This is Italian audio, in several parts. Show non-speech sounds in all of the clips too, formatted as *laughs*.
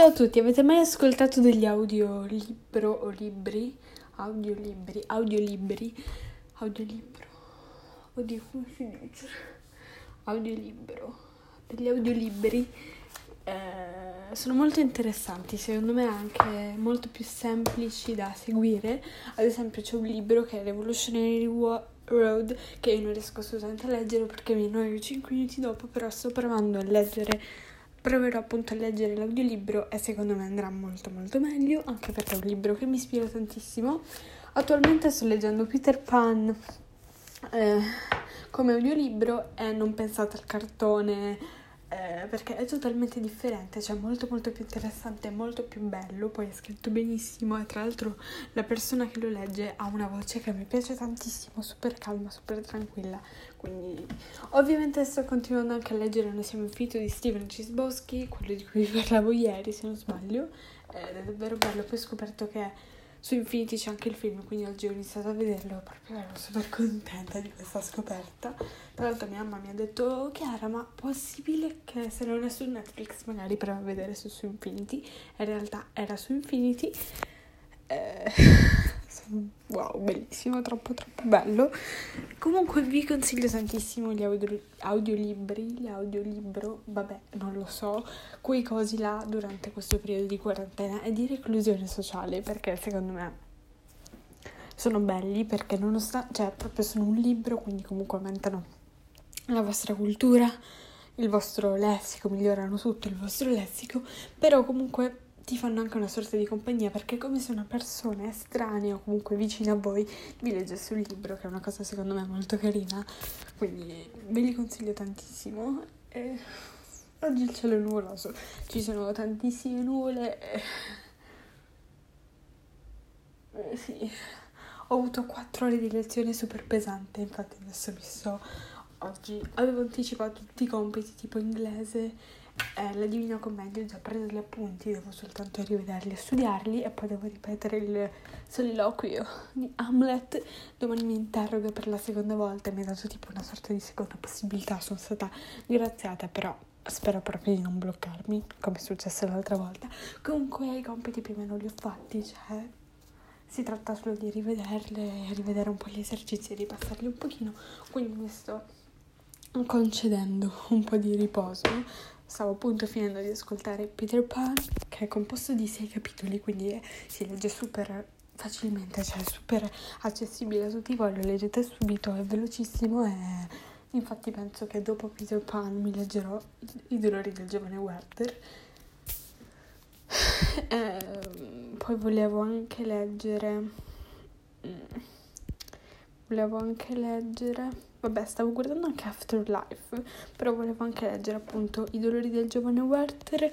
Ciao a tutti, avete mai ascoltato degli audiolibro o libri? Audiolibri, audiolibri, audiolibro. Oddio, come si dice? Audiolibro. Degli audiolibri eh, sono molto interessanti, secondo me anche molto più semplici da seguire. Ad esempio c'è un libro che è Revolutionary Road che io non riesco assolutamente a leggere perché mi annoio 5 minuti dopo, però sto provando a leggere proverò appunto a leggere l'audiolibro e secondo me andrà molto molto meglio, anche perché è un libro che mi ispira tantissimo. Attualmente sto leggendo Peter Pan eh, come audiolibro e non pensate al cartone eh, perché è totalmente differente, cioè molto molto più interessante, molto più bello, poi è scritto benissimo e tra l'altro la persona che lo legge ha una voce che mi piace tantissimo, super calma, super tranquilla, quindi ovviamente sto continuando anche a leggere Noi siamo infinito di Steven Cisboschi, quello di cui vi parlavo ieri se non sbaglio, ed è davvero bello, poi ho scoperto che su Infinity c'è anche il film, quindi oggi ho iniziato a vederlo proprio ero super contenta di questa scoperta. Tra l'altro mia mamma mi ha detto, Chiara, ma possibile che se non è su Netflix magari prova a vedere su, su Infinity? in realtà era su Infinity. Eh *laughs* wow, bellissimo, troppo troppo bello. Comunque vi consiglio tantissimo gli audio, audiolibri, gli audiolibro, vabbè, non lo so, quei cosi là durante questo periodo di quarantena e di reclusione sociale, perché secondo me sono belli perché nonostante, cioè proprio sono un libro, quindi comunque aumentano la vostra cultura, il vostro lessico, migliorano tutto il vostro lessico, però comunque ti fanno anche una sorta di compagnia perché è come se una persona estranea o comunque vicina a voi vi leggesse un libro, che è una cosa secondo me molto carina, quindi ve li consiglio tantissimo. E oggi il cielo è nuvoloso, ci sono tantissime nuvole. E... Eh, sì, ho avuto quattro ore di lezione super pesante, infatti adesso mi sto... Oggi avevo anticipato tutti i compiti tipo inglese eh, la Divina Commedia ho già preso gli appunti, devo soltanto rivederli e studiarli e poi devo ripetere il soliloquio di Hamlet. Domani mi interroga per la seconda volta e mi ha dato tipo una sorta di seconda possibilità, sono stata graziata però spero proprio di non bloccarmi come è successo l'altra volta. Comunque i compiti più o meno li ho fatti, cioè si tratta solo di rivederle, rivedere un po' gli esercizi e ripassarli un pochino, quindi mi sto concedendo *laughs* un po' di riposo stavo appunto finendo di ascoltare Peter Pan, che è composto di sei capitoli, quindi si legge super facilmente, cioè super accessibile a tutti voi, lo leggete subito, è velocissimo e infatti penso che dopo Peter Pan mi leggerò I dolori del giovane Werther. e, *sighs* ehm, poi volevo anche leggere... Mm, volevo anche leggere Vabbè, stavo guardando anche Afterlife, però volevo anche leggere appunto I dolori del giovane Werther,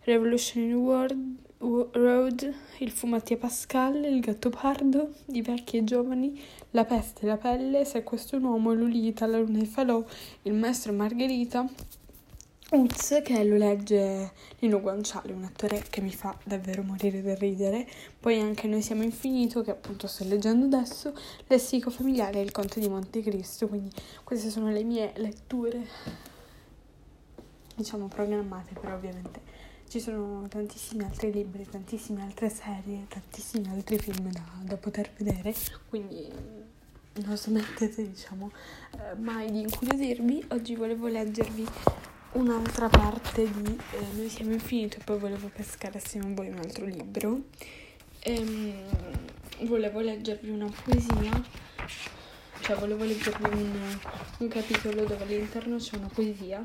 Revolutionary World, Road, Il fumattia Pascal, Il gatto pardo, I vecchi e giovani, La peste e la pelle, Se questo è un uomo, Lolita, La luna di Falò, Il maestro Margherita, Uz che lo legge Lino Guanciale, un attore che mi fa davvero morire da ridere. Poi anche Noi siamo infinito, che appunto sto leggendo adesso, Lessico familiare e Il conte di Montecristo. Quindi queste sono le mie letture, diciamo programmate, però ovviamente ci sono tantissimi altri libri, tantissime altre serie, tantissimi altri film da, da poter vedere. Quindi non smettete, diciamo, eh, mai di incuriosirvi. Oggi volevo leggervi un'altra parte di eh, Noi siamo infinito e poi volevo pescare assieme a voi un altro libro. Ehm, volevo leggervi una poesia, cioè volevo leggervi un, un capitolo dove all'interno c'è una poesia.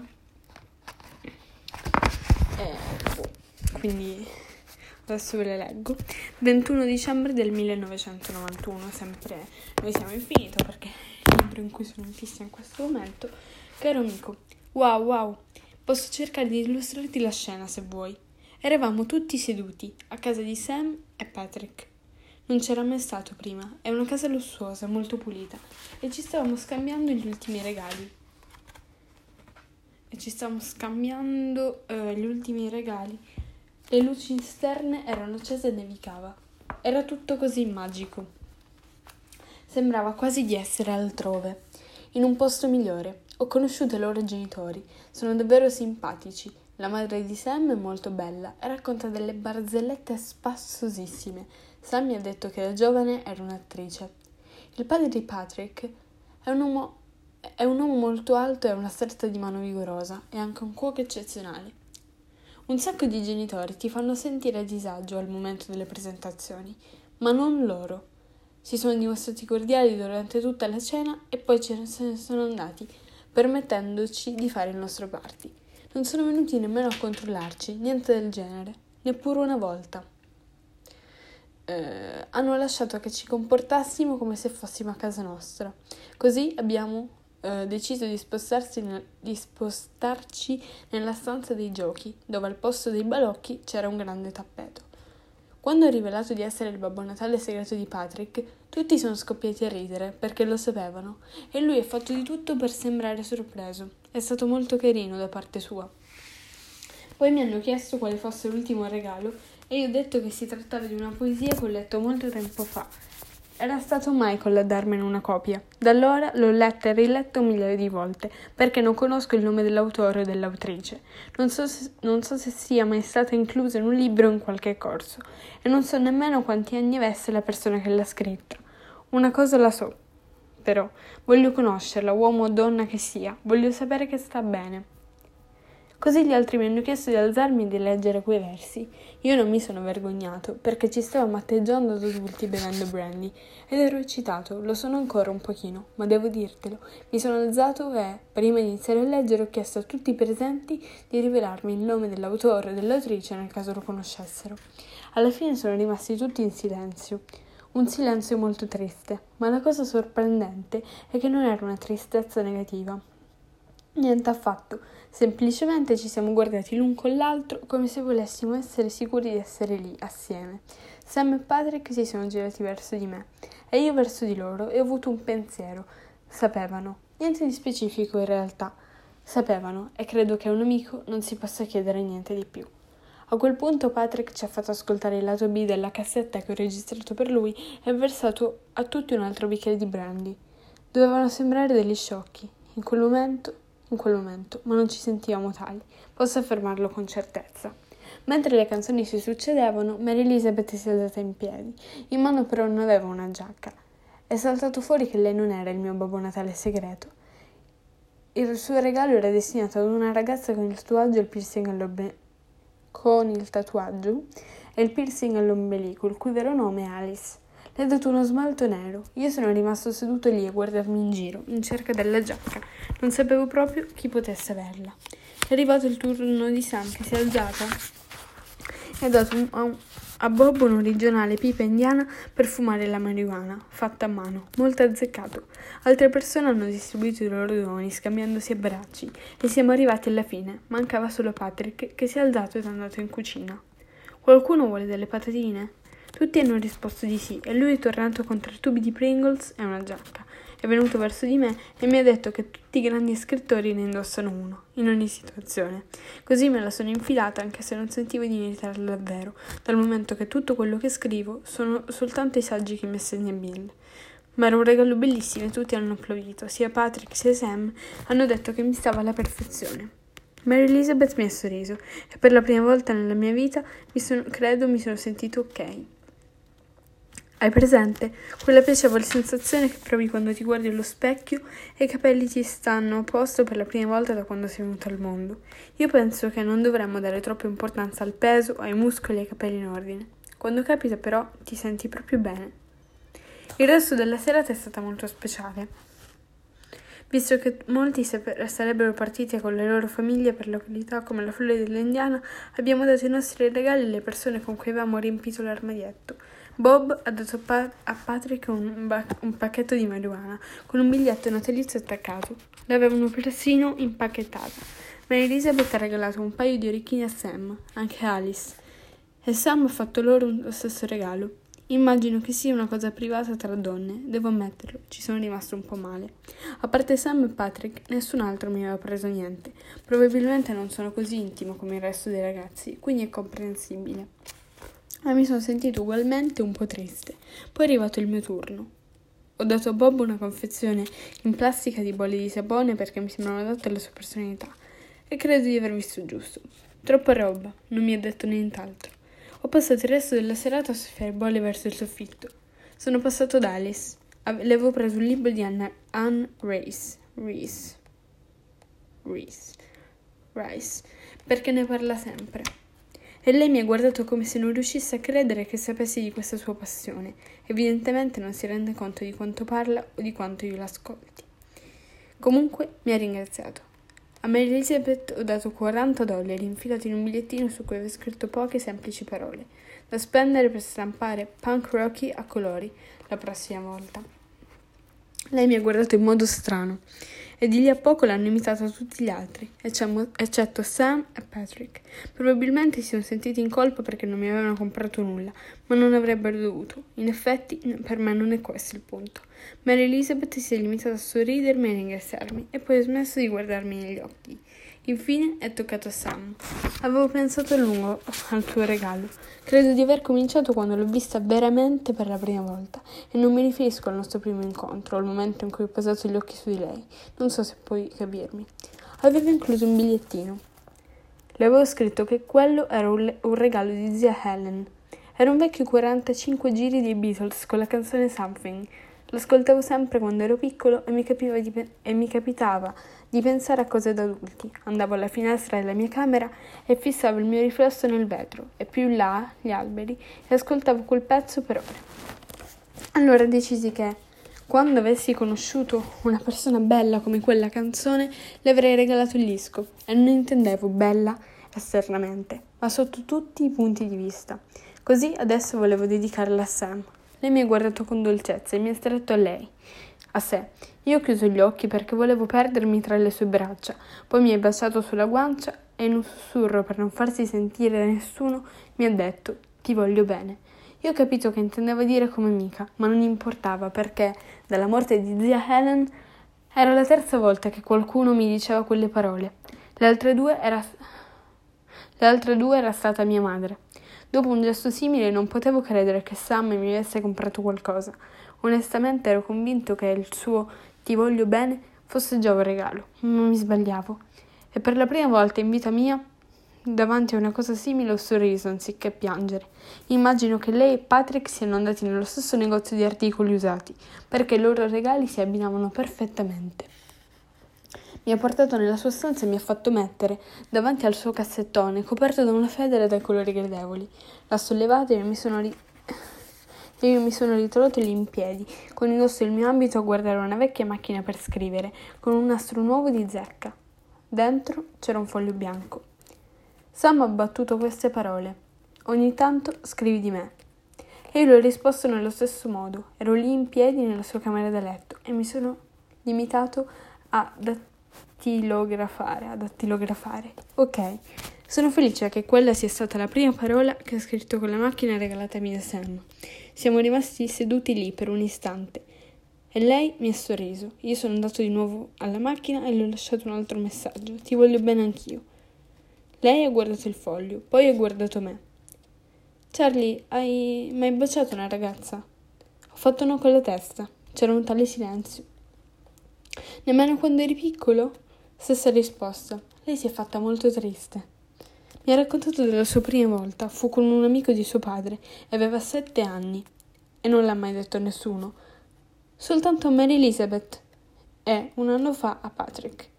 Eh, quindi adesso ve le leggo. 21 dicembre del 1991, sempre Noi siamo infinito perché è il libro in cui sono fissa in questo momento. Caro amico, wow wow, Posso cercare di illustrarti la scena se vuoi. Eravamo tutti seduti a casa di Sam e Patrick. Non c'era mai stato prima, è una casa lussuosa, molto pulita, e ci stavamo scambiando gli ultimi regali. E ci stavamo scambiando uh, gli ultimi regali. Le luci esterne erano accese e nevicava. Era tutto così magico. Sembrava quasi di essere altrove, in un posto migliore. Ho conosciuto i loro genitori, sono davvero simpatici. La madre di Sam è molto bella e racconta delle barzellette spassosissime. Sam mi ha detto che da giovane era un'attrice. Il padre di Patrick è un uomo, è un uomo molto alto e ha una stretta di mano vigorosa e anche un cuoco eccezionale. Un sacco di genitori ti fanno sentire a disagio al momento delle presentazioni, ma non loro. Si sono dimostrati cordiali durante tutta la cena e poi ce ne sono andati, permettendoci di fare il nostro party. Non sono venuti nemmeno a controllarci, niente del genere, neppure una volta. Eh, hanno lasciato che ci comportassimo come se fossimo a casa nostra. Così abbiamo eh, deciso di, nel, di spostarci nella stanza dei giochi, dove al posto dei balocchi c'era un grande tappeto. Quando ho rivelato di essere il Babbo Natale segreto di Patrick, tutti sono scoppiati a ridere perché lo sapevano e lui ha fatto di tutto per sembrare sorpreso. È stato molto carino da parte sua. Poi mi hanno chiesto quale fosse l'ultimo regalo e io ho detto che si trattava di una poesia che ho letto molto tempo fa. Era stato Michael a darmene una copia. Da allora l'ho letta e riletta un migliaio di volte, perché non conosco il nome dell'autore o dell'autrice. Non so, se, non so se sia mai stata inclusa in un libro o in qualche corso, e non so nemmeno quanti anni avesse la persona che l'ha scritta. Una cosa la so, però voglio conoscerla, uomo o donna che sia, voglio sapere che sta bene. Così gli altri mi hanno chiesto di alzarmi e di leggere quei versi. Io non mi sono vergognato, perché ci stavo matteggiando adulti bevendo brandy, ed ero eccitato, lo sono ancora un pochino, ma devo dirtelo. Mi sono alzato e, prima di iniziare a leggere, ho chiesto a tutti i presenti di rivelarmi il nome dell'autore o dell'autrice nel caso lo conoscessero. Alla fine sono rimasti tutti in silenzio. Un silenzio molto triste, ma la cosa sorprendente è che non era una tristezza negativa. Niente affatto, semplicemente ci siamo guardati l'un con l'altro come se volessimo essere sicuri di essere lì, assieme. Sam e Patrick si sono girati verso di me e io verso di loro e ho avuto un pensiero. Sapevano, niente di specifico in realtà. Sapevano e credo che a un amico non si possa chiedere niente di più. A quel punto Patrick ci ha fatto ascoltare il lato B della cassetta che ho registrato per lui e ha versato a tutti un altro bicchiere di brandy. Dovevano sembrare degli sciocchi. In quel momento in quel momento, ma non ci sentivamo tali, posso affermarlo con certezza. Mentre le canzoni si succedevano, Mary Elizabeth si è alzata in piedi. In mano però non aveva una giacca. È saltato fuori che lei non era il mio Babbo Natale segreto. Il suo regalo era destinato ad una ragazza con il tatuaggio e il piercing all'ombelico. Con il tatuaggio e il piercing all'ombelico, il cui vero nome è Alice. Le ha dato uno smalto nero. Io sono rimasto seduto lì a guardarmi in giro, in cerca della giacca. Non sapevo proprio chi potesse averla. È arrivato il turno di Sam che si è alzata e ha dato a, un, a Bob un'originale pipa indiana per fumare la marijuana, fatta a mano, molto azzeccato. Altre persone hanno distribuito i loro doni, scambiandosi abbracci, e siamo arrivati alla fine. Mancava solo Patrick, che si è alzato ed è andato in cucina. Qualcuno vuole delle patatine? Tutti hanno risposto di sì e lui è tornato con tre tubi di Pringles e una giacca. È venuto verso di me e mi ha detto che tutti i grandi scrittori ne indossano uno, in ogni situazione. Così me la sono infilata anche se non sentivo di meritarla davvero, dal momento che tutto quello che scrivo sono soltanto i saggi che mi assegna Bill. Ma era un regalo bellissimo e tutti hanno applaudito, sia Patrick sia Sam hanno detto che mi stava alla perfezione. Mary Elizabeth mi ha sorriso e per la prima volta nella mia vita mi sono, credo mi sono sentito ok. Hai presente quella piacevole sensazione che provi quando ti guardi allo specchio e i capelli ti stanno a posto per la prima volta da quando sei venuto al mondo? Io penso che non dovremmo dare troppa importanza al peso, ai muscoli e ai capelli in ordine. Quando capita però ti senti proprio bene. Il resto della serata è stata molto speciale. Visto che molti sarebbero partiti con le loro famiglie per località come la Florida dell'Indiana, abbiamo dato i nostri regali alle persone con cui avevamo riempito l'armadietto. Bob ha dato pa- a Patrick un, ba- un, pacchetto di marijuana con un biglietto natalizio attaccato. L'avevano persino impacchettata. Mary Elizabeth ha regalato un paio di orecchini a Sam, anche Alice. E Sam ha fatto loro lo stesso regalo. Immagino che sia una cosa privata tra donne, devo ammetterlo, ci sono rimasto un po' male. A parte Sam e Patrick, nessun altro mi aveva preso niente. Probabilmente non sono così intimo come il resto dei ragazzi, quindi è comprensibile ma mi sono sentito ugualmente un po' triste. Poi è arrivato il mio turno. Ho dato a Bob una confezione in plastica di bolle di sapone perché mi sembrano adatte alla sua personalità e credo di aver visto giusto. Troppa roba, non mi ha detto nient'altro. Ho passato il resto della serata a soffiare bolle verso il soffitto. Sono passato da Alice. Le avevo preso un libro di Anne, Anne Rice. Rice. Rice. Rice. Perché ne parla sempre. E lei mi ha guardato come se non riuscisse a credere che sapessi di questa sua passione. Evidentemente non si rende conto di quanto parla o di quanto io l'ascolti. Comunque mi ha ringraziato. A Mary Elizabeth ho dato 40 dollari infilati in un bigliettino su cui avevo scritto poche semplici parole, da spendere per stampare Punk Rocky a colori la prossima volta. Lei mi ha guardato in modo strano e di lì a poco l'hanno imitata tutti gli altri, eccetto Sam e Patrick. Probabilmente si sono sentiti in colpa perché non mi avevano comprato nulla, ma non avrebbero dovuto. In effetti, per me non è questo il punto. Mary Elizabeth si è limitata a sorridermi e ringraziarmi, e poi ha smesso di guardarmi negli occhi. Infine è toccato a Sam. Avevo pensato a lungo al suo regalo. Credo di aver cominciato quando l'ho vista veramente per la prima volta e non mi riferisco al nostro primo incontro, al momento in cui ho posato gli occhi su di lei. Non so se puoi capirmi. Aveva incluso un bigliettino. Le avevo scritto che quello era un, un regalo di zia Helen. Era un vecchio 45 giri dei Beatles con la canzone Something. L'ascoltavo sempre quando ero piccolo e mi, pe- e mi capitava di pensare a cose da adulti. Andavo alla finestra della mia camera e fissavo il mio riflesso nel vetro e più in là gli alberi e ascoltavo quel pezzo per ore. Allora decisi che, quando avessi conosciuto una persona bella come quella canzone, le avrei regalato il disco e non intendevo bella esternamente, ma sotto tutti i punti di vista. Così adesso volevo dedicarla a Sam. Lei mi ha guardato con dolcezza e mi ha stretto a lei, a sé. Io ho chiuso gli occhi perché volevo perdermi tra le sue braccia, poi mi ha baciato sulla guancia e in un sussurro per non farsi sentire da nessuno mi ha detto ti voglio bene. Io ho capito che intendeva dire come amica, ma non importava perché dalla morte di zia Helen era la terza volta che qualcuno mi diceva quelle parole. Le altre due era, le altre due era stata mia madre. Dopo un gesto simile non potevo credere che Sam mi avesse comprato qualcosa. Onestamente ero convinto che il suo ti voglio bene fosse già un regalo, ma mi sbagliavo. E per la prima volta in vita mia, davanti a una cosa simile, ho sorriso anziché piangere. Immagino che lei e Patrick siano andati nello stesso negozio di articoli usati, perché i loro regali si abbinavano perfettamente mi ha portato nella sua stanza e mi ha fatto mettere davanti al suo cassettone coperto da una federa dai colori gradevoli. L'ha sollevata e mi sono ri... E io mi sono ritrovato lì in piedi, con indosso il mio abito a guardare una vecchia macchina per scrivere, con un nastro nuovo di zecca. Dentro c'era un foglio bianco. Sam ha battuto queste parole. Ogni tanto scrivi di me. E io le ho risposto nello stesso modo. Ero lì in piedi nella sua camera da letto e mi sono limitato a dattilografare, a dattilografare. Ok, sono felice che quella sia stata la prima parola che ho scritto con la macchina regalatami da Sam. Siamo rimasti seduti lì per un istante e lei mi ha sorriso. Io sono andato di nuovo alla macchina e le ho lasciato un altro messaggio. Ti voglio bene anch'io. Lei ha guardato il foglio, poi ha guardato me. Charlie, hai mai baciato una ragazza? Ho fatto no con la testa. C'era un tale silenzio. Nemmeno quando eri piccolo? Stessa risposta. Lei si è fatta molto triste. Mi ha raccontato della sua prima volta. Fu con un amico di suo padre aveva sette anni. E non l'ha mai detto a nessuno. Soltanto a Mary Elizabeth. E un anno fa a Patrick.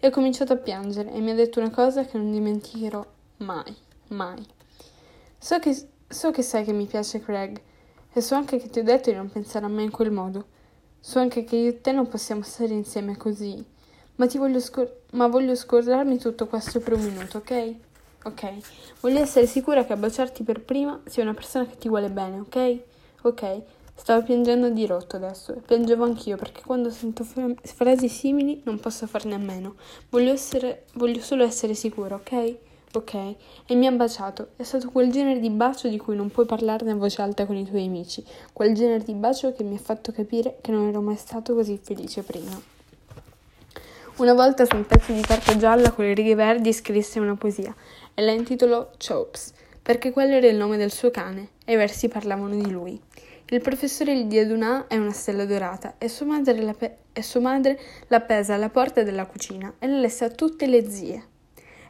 E ho cominciato a piangere e mi ha detto una cosa che non dimenticherò mai, mai. So che, so che sai che mi piace Craig e so anche che ti ho detto di non pensare a me in quel modo. So anche che io e te non possiamo stare insieme così, ma, voglio, scor- ma voglio scordarmi tutto questo per un minuto, ok? Ok, voglio essere sicura che a baciarti per prima sia una persona che ti vuole bene, ok? Ok, stavo piangendo di rotto adesso e piangevo anch'io perché quando sento f- frasi simili non posso farne a meno. Voglio, essere, voglio solo essere sicura, ok? Ok, e mi ha baciato. È stato quel genere di bacio di cui non puoi parlarne a voce alta con i tuoi amici, quel genere di bacio che mi ha fatto capire che non ero mai stato così felice prima. Una volta su un pezzo di carta gialla con le righe verdi scrisse una poesia e la intitolò Chops, perché quello era il nome del suo cane e i versi parlavano di lui. Il professore gli diede una è una stella dorata e sua madre la, pe- e sua madre l'appesa alla porta della cucina e la lesse a tutte le zie.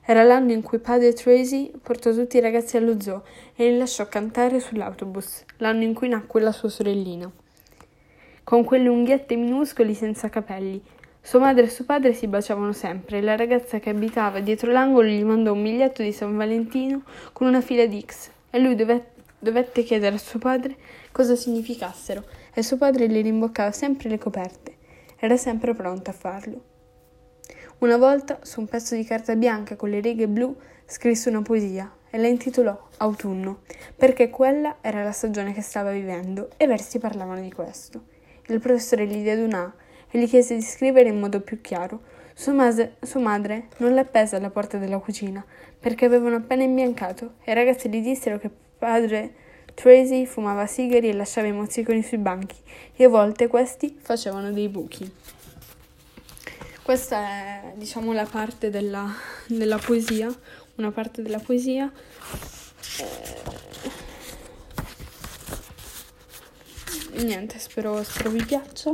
Era l'anno in cui padre Tracy portò tutti i ragazzi allo zoo e li lasciò cantare sull'autobus, l'anno in cui nacque la sua sorellina. Con quelle unghiette minuscoli senza capelli. Sua madre e suo padre si baciavano sempre e la ragazza che abitava dietro l'angolo gli mandò un biglietto di San Valentino con una fila di X e lui dovette, dovette chiedere a suo padre cosa significassero e suo padre gli rimboccava sempre le coperte. Era sempre pronto a farlo. Una volta, su un pezzo di carta bianca con le righe blu, scrisse una poesia e la intitolò Autunno, perché quella era la stagione che stava vivendo e i versi parlavano di questo. Il professore gli diede una e gli chiese di scrivere in modo più chiaro. Sua, mase, sua madre non l'appese alla porta della cucina perché avevano appena imbiancato e i ragazzi gli dissero che padre Tracy fumava sigari e lasciava i mozziconi sui banchi e a volte questi facevano dei buchi. Questa è, diciamo, la parte della, della poesia, una parte della poesia. Eh, niente, spero, spero, vi piaccia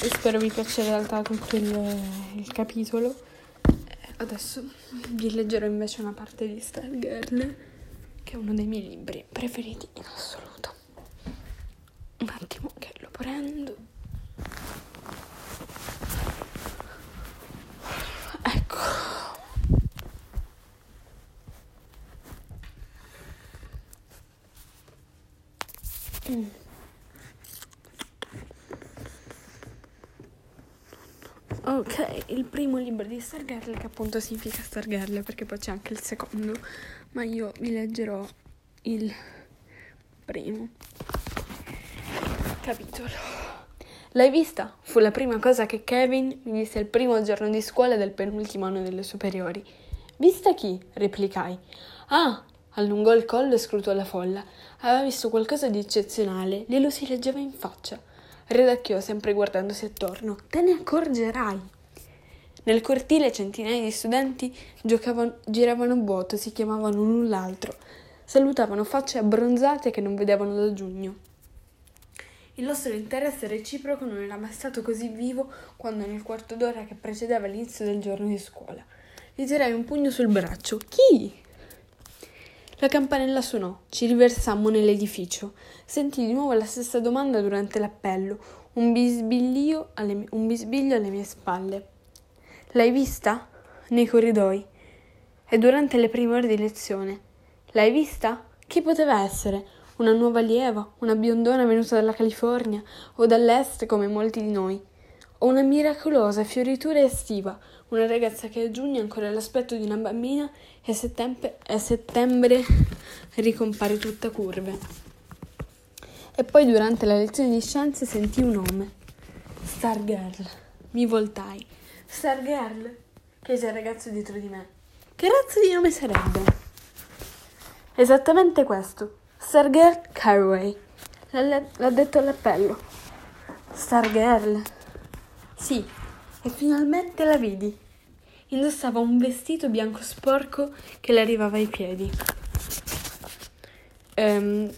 e spero vi piaccia in realtà tutto il, il capitolo. Adesso vi leggerò invece una parte di Stargirl, che è uno dei miei libri preferiti in assoluto. Un attimo che lo prendo. Ok, il primo libro di Stargirl che appunto significa Stargirl perché poi c'è anche il secondo, ma io vi leggerò il primo capitolo. L'hai vista? Fu la prima cosa che Kevin mi disse il primo giorno di scuola del penultimo anno delle superiori. Vista chi? replicai. Ah, allungò il collo e scrutò la folla. Aveva visto qualcosa di eccezionale, glielo si leggeva in faccia. Ridacchiò sempre guardandosi attorno. Te ne accorgerai. Nel cortile centinaia di studenti giocavano, giravano vuoto, si chiamavano l'un l'altro, salutavano facce abbronzate che non vedevano da giugno. Il nostro interesse reciproco non era mai stato così vivo quando nel quarto d'ora che precedeva l'inizio del giorno di scuola. Gli tirai un pugno sul braccio. Chi? La campanella suonò, ci riversammo nell'edificio. Sentii di nuovo la stessa domanda durante l'appello, un bisbiglio alle, un bisbiglio alle mie spalle. L'hai vista? Nei corridoi. E durante le prime ore di lezione. L'hai vista? Chi poteva essere? Una nuova allieva? Una biondona venuta dalla California o dall'est come molti di noi? O una miracolosa fioritura estiva, una ragazza che a giugno ha ancora l'aspetto di una bambina e a settembre, a settembre ricompare tutta curve. E poi durante la lezione di scienze sentii un nome. Stargirl. Mi voltai. Stargirl? chiese il ragazzo dietro di me. Che razza di nome sarebbe? Esattamente questo. Stargirl Carway. L'ha, l'ha detto all'appello. Stargirl. Sì, e finalmente la vidi. Indossava un vestito bianco sporco che le arrivava ai piedi. Um,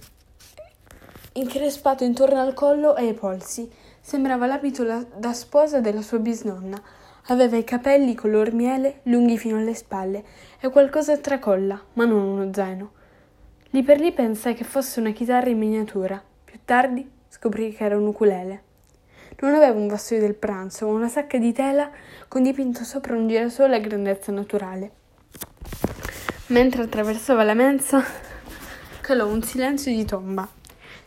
increspato intorno al collo e ai polsi, sembrava l'abito la, da sposa della sua bisnonna. Aveva i capelli color miele, lunghi fino alle spalle, e qualcosa a tracolla, ma non uno zaino. Lì per lì pensai che fosse una chitarra in miniatura. Più tardi scoprì che era un ukulele. Non aveva un vassoio del pranzo, ma una sacca di tela con dipinto sopra un girasole a grandezza naturale. Mentre attraversava la mensa, calò un silenzio di tomba.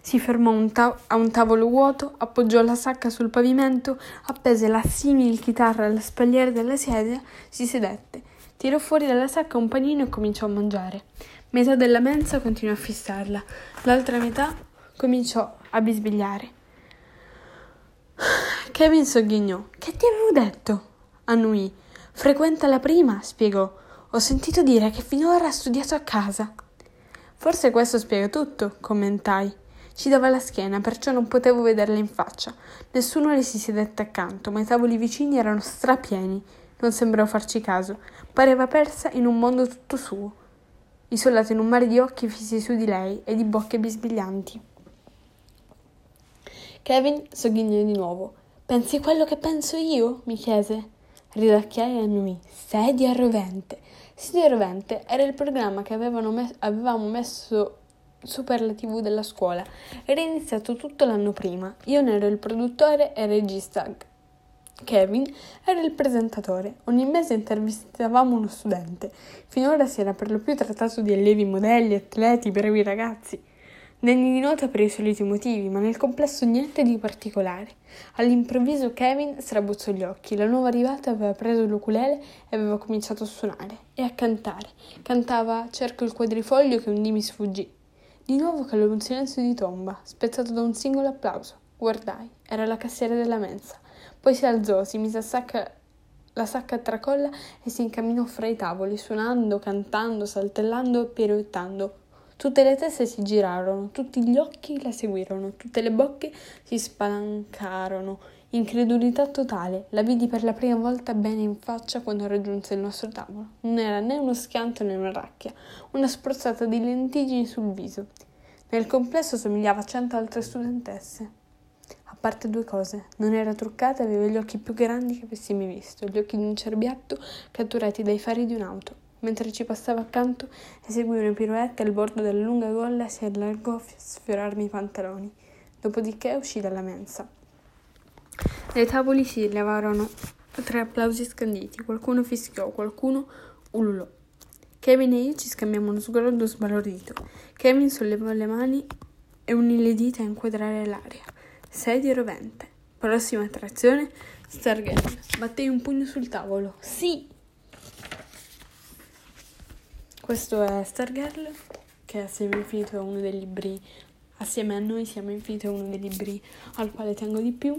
Si fermò un ta- a un tavolo vuoto, appoggiò la sacca sul pavimento, appese la simil chitarra alla spalliera della sedia, si sedette, tirò fuori dalla sacca un panino e cominciò a mangiare. Metà della mensa continuò a fissarla, l'altra metà cominciò a bisbigliare. *sighs* Kevin sogghignò. Che ti avevo detto? Annui. Frequenta la prima, spiegò. Ho sentito dire che finora ha studiato a casa. Forse questo spiega tutto, commentai. Ci dava la schiena, perciò non potevo vederla in faccia. Nessuno le si sedette accanto, ma i tavoli vicini erano strapieni. Non sembrò farci caso. Pareva persa in un mondo tutto suo, isolata in un mare di occhi fissi su di lei e di bocche bisbiglianti. Kevin sogghignò di nuovo. Pensi quello che penso io? mi chiese. ridacchiai a noi, sedia rovente. Sedia rovente era il programma che me- avevamo messo su per la tv della scuola. Era iniziato tutto l'anno prima. Io ne ero il produttore e regista. Kevin era il presentatore. Ogni mese intervistavamo uno studente. Finora si era per lo più trattato di allievi modelli, atleti, bravi ragazzi. Degni di nota per i soliti motivi, ma nel complesso niente di particolare. All'improvviso Kevin strabuzzò gli occhi. La nuova arrivata aveva preso l'ukulele e aveva cominciato a suonare e a cantare. Cantava Cerco il quadrifoglio che un dì mi sfuggì. Di nuovo calò un silenzio di tomba, spezzato da un singolo applauso. Guardai, era la cassiera della mensa. Poi si alzò, si mise a sacca la sacca a tracolla e si incamminò fra i tavoli, suonando, cantando, saltellando e piroettando. Tutte le teste si girarono, tutti gli occhi la seguirono, tutte le bocche si spalancarono. Incredulità totale, la vidi per la prima volta bene in faccia quando raggiunse il nostro tavolo. Non era né uno schianto né una racchia, una spruzzata di lentiggini sul viso. Nel complesso somigliava a cento altre studentesse. A parte due cose, non era truccata e aveva gli occhi più grandi che avessi mai visto, gli occhi di un cerbiatto catturati dai fari di un'auto. Mentre ci passava accanto, eseguì una pirouette al bordo della lunga gola e si allargò a sfiorarmi i pantaloni. Dopodiché uscì dalla mensa. Dai tavoli si levarono tre applausi scanditi, qualcuno fischiò, qualcuno ululò. Kevin e io ci scambiamo uno sguardo sbalordito. Kevin sollevò le mani e unì le dita a inquadrare l'aria. Sedia rovente. Prossima attrazione, Stargate. Battei un pugno sul tavolo. Sì! Questo è Stargirl, che assieme all'infinito è uno dei libri, assieme a noi siamo infinito è uno dei libri al quale tengo di più.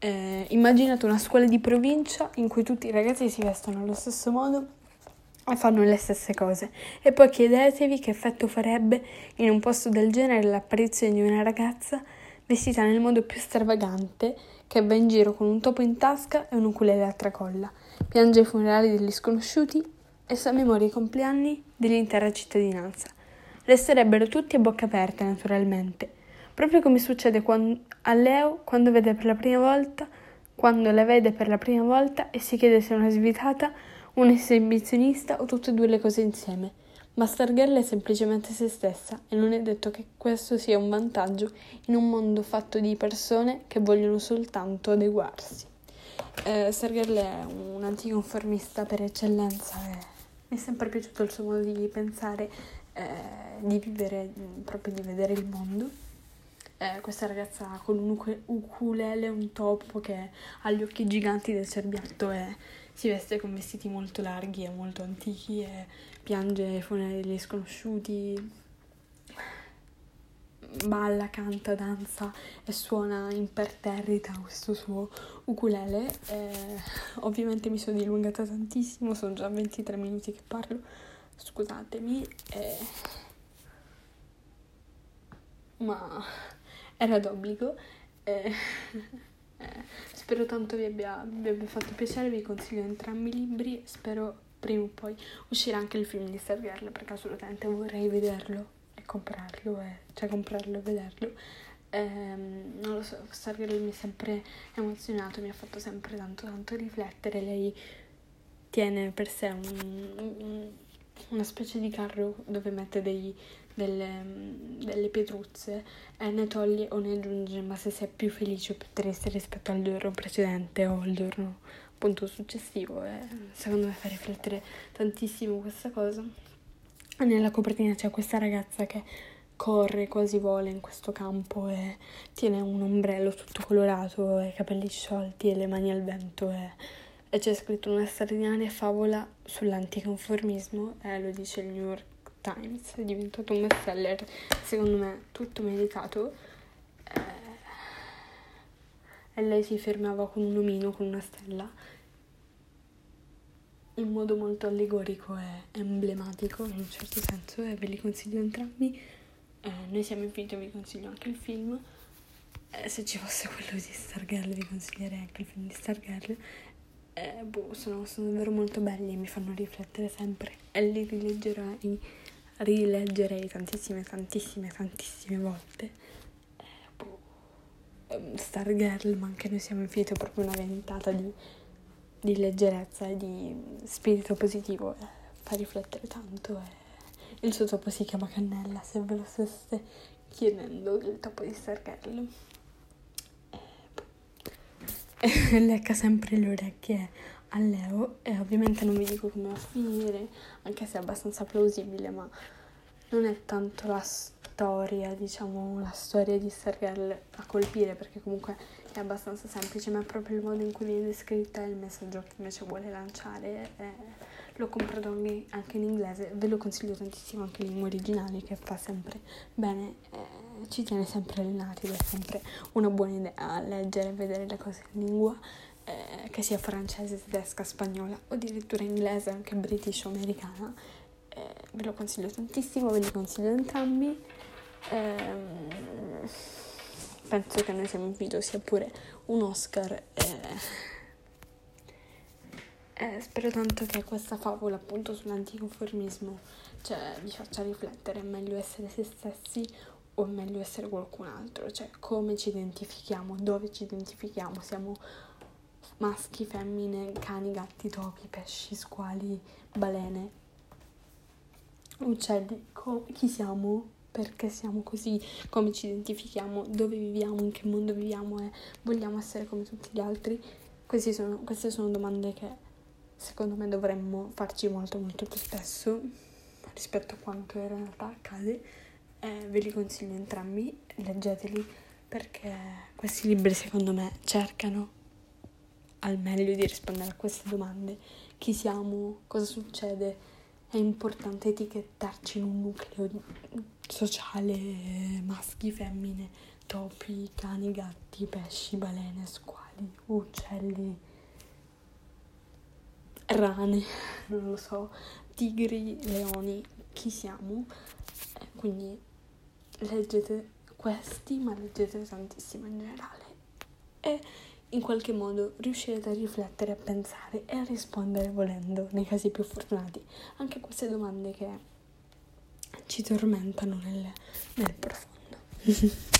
Eh, immaginate una scuola di provincia in cui tutti i ragazzi si vestono allo stesso modo e fanno le stesse cose. E poi chiedetevi che effetto farebbe in un posto del genere l'apparizione di una ragazza vestita nel modo più stravagante che va in giro con un topo in tasca e un ukulele a tracolla, piange i funerali degli sconosciuti e sa memoria i compleanni dell'intera cittadinanza. Resterebbero tutti a bocca aperta, naturalmente, proprio come succede quando, a Leo quando volta, quando la vede per la prima volta e si chiede se è una svitata un esibizionista o tutte e due le cose insieme. Ma Stargirl è semplicemente se stessa e non è detto che questo sia un vantaggio in un mondo fatto di persone che vogliono soltanto adeguarsi. Eh, Stargirl è un anticonformista per eccellenza e mi è sempre piaciuto il suo modo di pensare, eh, di vivere, proprio di vedere il mondo. Eh, questa ragazza con un ukulele, un topo che ha gli occhi giganti del cerbiatto e si veste con vestiti molto larghi e molto antichi e piange funerali degli sconosciuti, balla, canta, danza e suona imperterrita questo suo ukulele. E ovviamente mi sono dilungata tantissimo, sono già 23 minuti che parlo, scusatemi. E... Ma era d'obbligo. E... Eh, spero tanto vi abbia, vi abbia, fatto piacere, vi consiglio entrambi i libri, spero prima o poi uscirà anche il film di Stargirl perché assolutamente vorrei vederlo e comprarlo, e, cioè comprarlo e vederlo. Ehm, non lo so, Stargirl mi ha sempre emozionato, mi ha fatto sempre tanto tanto riflettere, lei tiene per sé un, un, una specie di carro dove mette dei, delle, delle pietruzze e ne toglie o ne aggiunge, ma se sei più felice o più triste rispetto al giorno precedente o al giorno appunto successivo. E secondo me fa riflettere tantissimo questa cosa. E nella copertina c'è questa ragazza che corre, quasi vola in questo campo e tiene un ombrello tutto colorato e i capelli sciolti e le mani al vento e, e c'è scritto una straordinaria favola sull'anticonformismo e lo dice il New York Times, è diventato un bestseller, secondo me tutto meritato. Eh, e lei si fermava con un omino, con una stella, in modo molto allegorico e emblematico in un certo senso e ve li consiglio entrambi. Eh, noi siamo infiniti, vi consiglio anche il film. Eh, se ci fosse quello di Stargirl vi consiglierei anche il film di Stargirl. Eh, boh, sono, sono davvero molto belli e mi fanno riflettere sempre e li rileggerai rileggerei tantissime, tantissime, tantissime volte. Eh, boh, eh, Stargirl, ma anche noi siamo infinito proprio una ventata di, di leggerezza e di spirito positivo. Eh, fa riflettere tanto. Eh. Il suo topo si chiama Cannella, se ve lo stesse chiedendo, il topo di Stargirl. Eh, *laughs* lecca sempre le orecchie a Leo e ovviamente non vi dico come va a finire, anche se è abbastanza plausibile, ma non è tanto la storia, diciamo, la storia di Stargirl a colpire, perché comunque è abbastanza semplice, ma è proprio il modo in cui viene descritta il messaggio che invece vuole lanciare. Eh, l'ho comprato anche in inglese, ve lo consiglio tantissimo anche in lingua originale, che fa sempre bene, eh, ci tiene sempre allenati ed è sempre una buona idea leggere e vedere le cose in lingua eh, che sia francese, tedesca, spagnola o addirittura inglese, anche british o americana. Eh, ve lo consiglio tantissimo, ve li consiglio entrambi. Eh, penso che noi siamo in video sia pure un Oscar. Eh, eh, spero tanto che questa favola appunto sull'anticonformismo cioè, vi faccia riflettere, è meglio essere se stessi o è meglio essere qualcun altro, cioè come ci identifichiamo, dove ci identifichiamo, siamo maschi, femmine, cani, gatti, topi, pesci, squali, balene, uccelli, co- chi siamo, perché siamo così, come ci identifichiamo, dove viviamo, in che mondo viviamo? E vogliamo essere come tutti gli altri. Sono, queste sono domande che secondo me dovremmo farci molto molto più spesso rispetto a quanto in realtà accade. Eh, ve li consiglio entrambi, leggeteli perché questi libri secondo me cercano al meglio di rispondere a queste domande. Chi siamo? Cosa succede? È importante etichettarci in un nucleo sociale, maschi, femmine, topi, cani, gatti, pesci, balene, squali, uccelli, rane, *laughs* non lo so, tigri, leoni, chi siamo? Eh, quindi leggete questi, ma leggete tantissimo in generale. E in qualche modo riuscirete a riflettere, a pensare e a rispondere volendo, nei casi più fortunati, anche a queste domande che ci tormentano nel, nel profondo. *laughs*